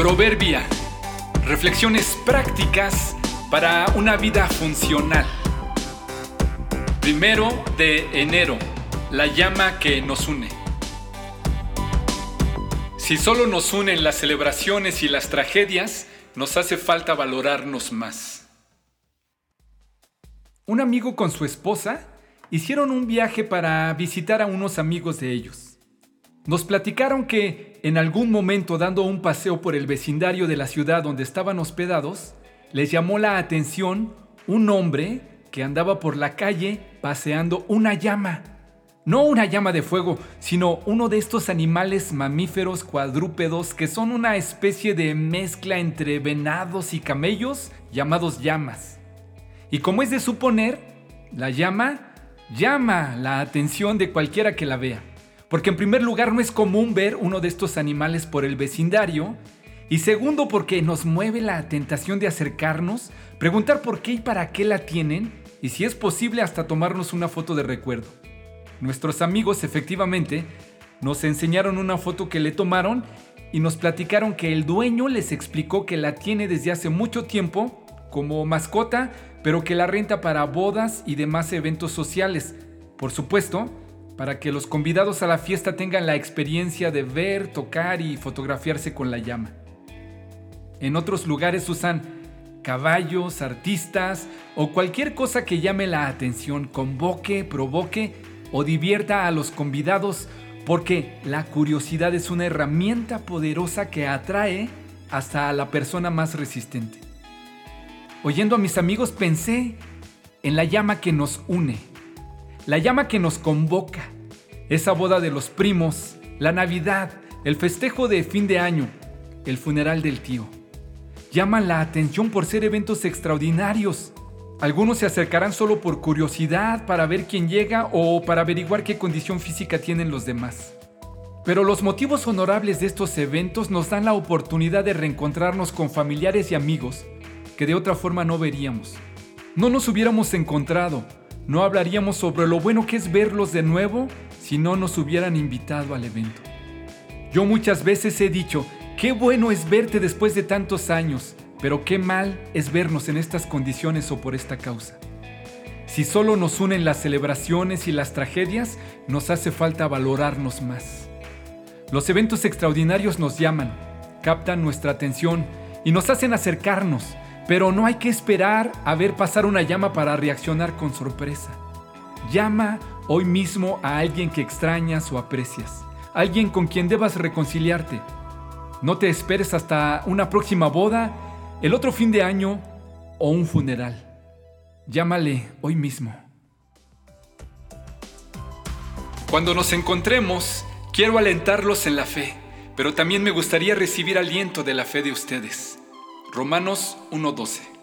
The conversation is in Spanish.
Proverbia. Reflexiones prácticas para una vida funcional. Primero de enero. La llama que nos une. Si solo nos unen las celebraciones y las tragedias, nos hace falta valorarnos más. Un amigo con su esposa hicieron un viaje para visitar a unos amigos de ellos. Nos platicaron que en algún momento dando un paseo por el vecindario de la ciudad donde estaban hospedados, les llamó la atención un hombre que andaba por la calle paseando una llama. No una llama de fuego, sino uno de estos animales mamíferos cuadrúpedos que son una especie de mezcla entre venados y camellos llamados llamas. Y como es de suponer, la llama llama la atención de cualquiera que la vea. Porque en primer lugar no es común ver uno de estos animales por el vecindario. Y segundo porque nos mueve la tentación de acercarnos, preguntar por qué y para qué la tienen. Y si es posible hasta tomarnos una foto de recuerdo. Nuestros amigos efectivamente nos enseñaron una foto que le tomaron y nos platicaron que el dueño les explicó que la tiene desde hace mucho tiempo como mascota, pero que la renta para bodas y demás eventos sociales. Por supuesto, para que los convidados a la fiesta tengan la experiencia de ver, tocar y fotografiarse con la llama. En otros lugares usan caballos, artistas o cualquier cosa que llame la atención, convoque, provoque o divierta a los convidados porque la curiosidad es una herramienta poderosa que atrae hasta a la persona más resistente. Oyendo a mis amigos pensé en la llama que nos une, la llama que nos convoca, esa boda de los primos, la Navidad, el festejo de fin de año, el funeral del tío. Llaman la atención por ser eventos extraordinarios, algunos se acercarán solo por curiosidad para ver quién llega o para averiguar qué condición física tienen los demás. Pero los motivos honorables de estos eventos nos dan la oportunidad de reencontrarnos con familiares y amigos que de otra forma no veríamos. No nos hubiéramos encontrado, no hablaríamos sobre lo bueno que es verlos de nuevo si no nos hubieran invitado al evento. Yo muchas veces he dicho, qué bueno es verte después de tantos años, pero qué mal es vernos en estas condiciones o por esta causa. Si solo nos unen las celebraciones y las tragedias, nos hace falta valorarnos más. Los eventos extraordinarios nos llaman, captan nuestra atención y nos hacen acercarnos, pero no hay que esperar a ver pasar una llama para reaccionar con sorpresa. Llama hoy mismo a alguien que extrañas o aprecias, alguien con quien debas reconciliarte. No te esperes hasta una próxima boda el otro fin de año o un funeral. Llámale hoy mismo. Cuando nos encontremos, quiero alentarlos en la fe, pero también me gustaría recibir aliento de la fe de ustedes. Romanos 1.12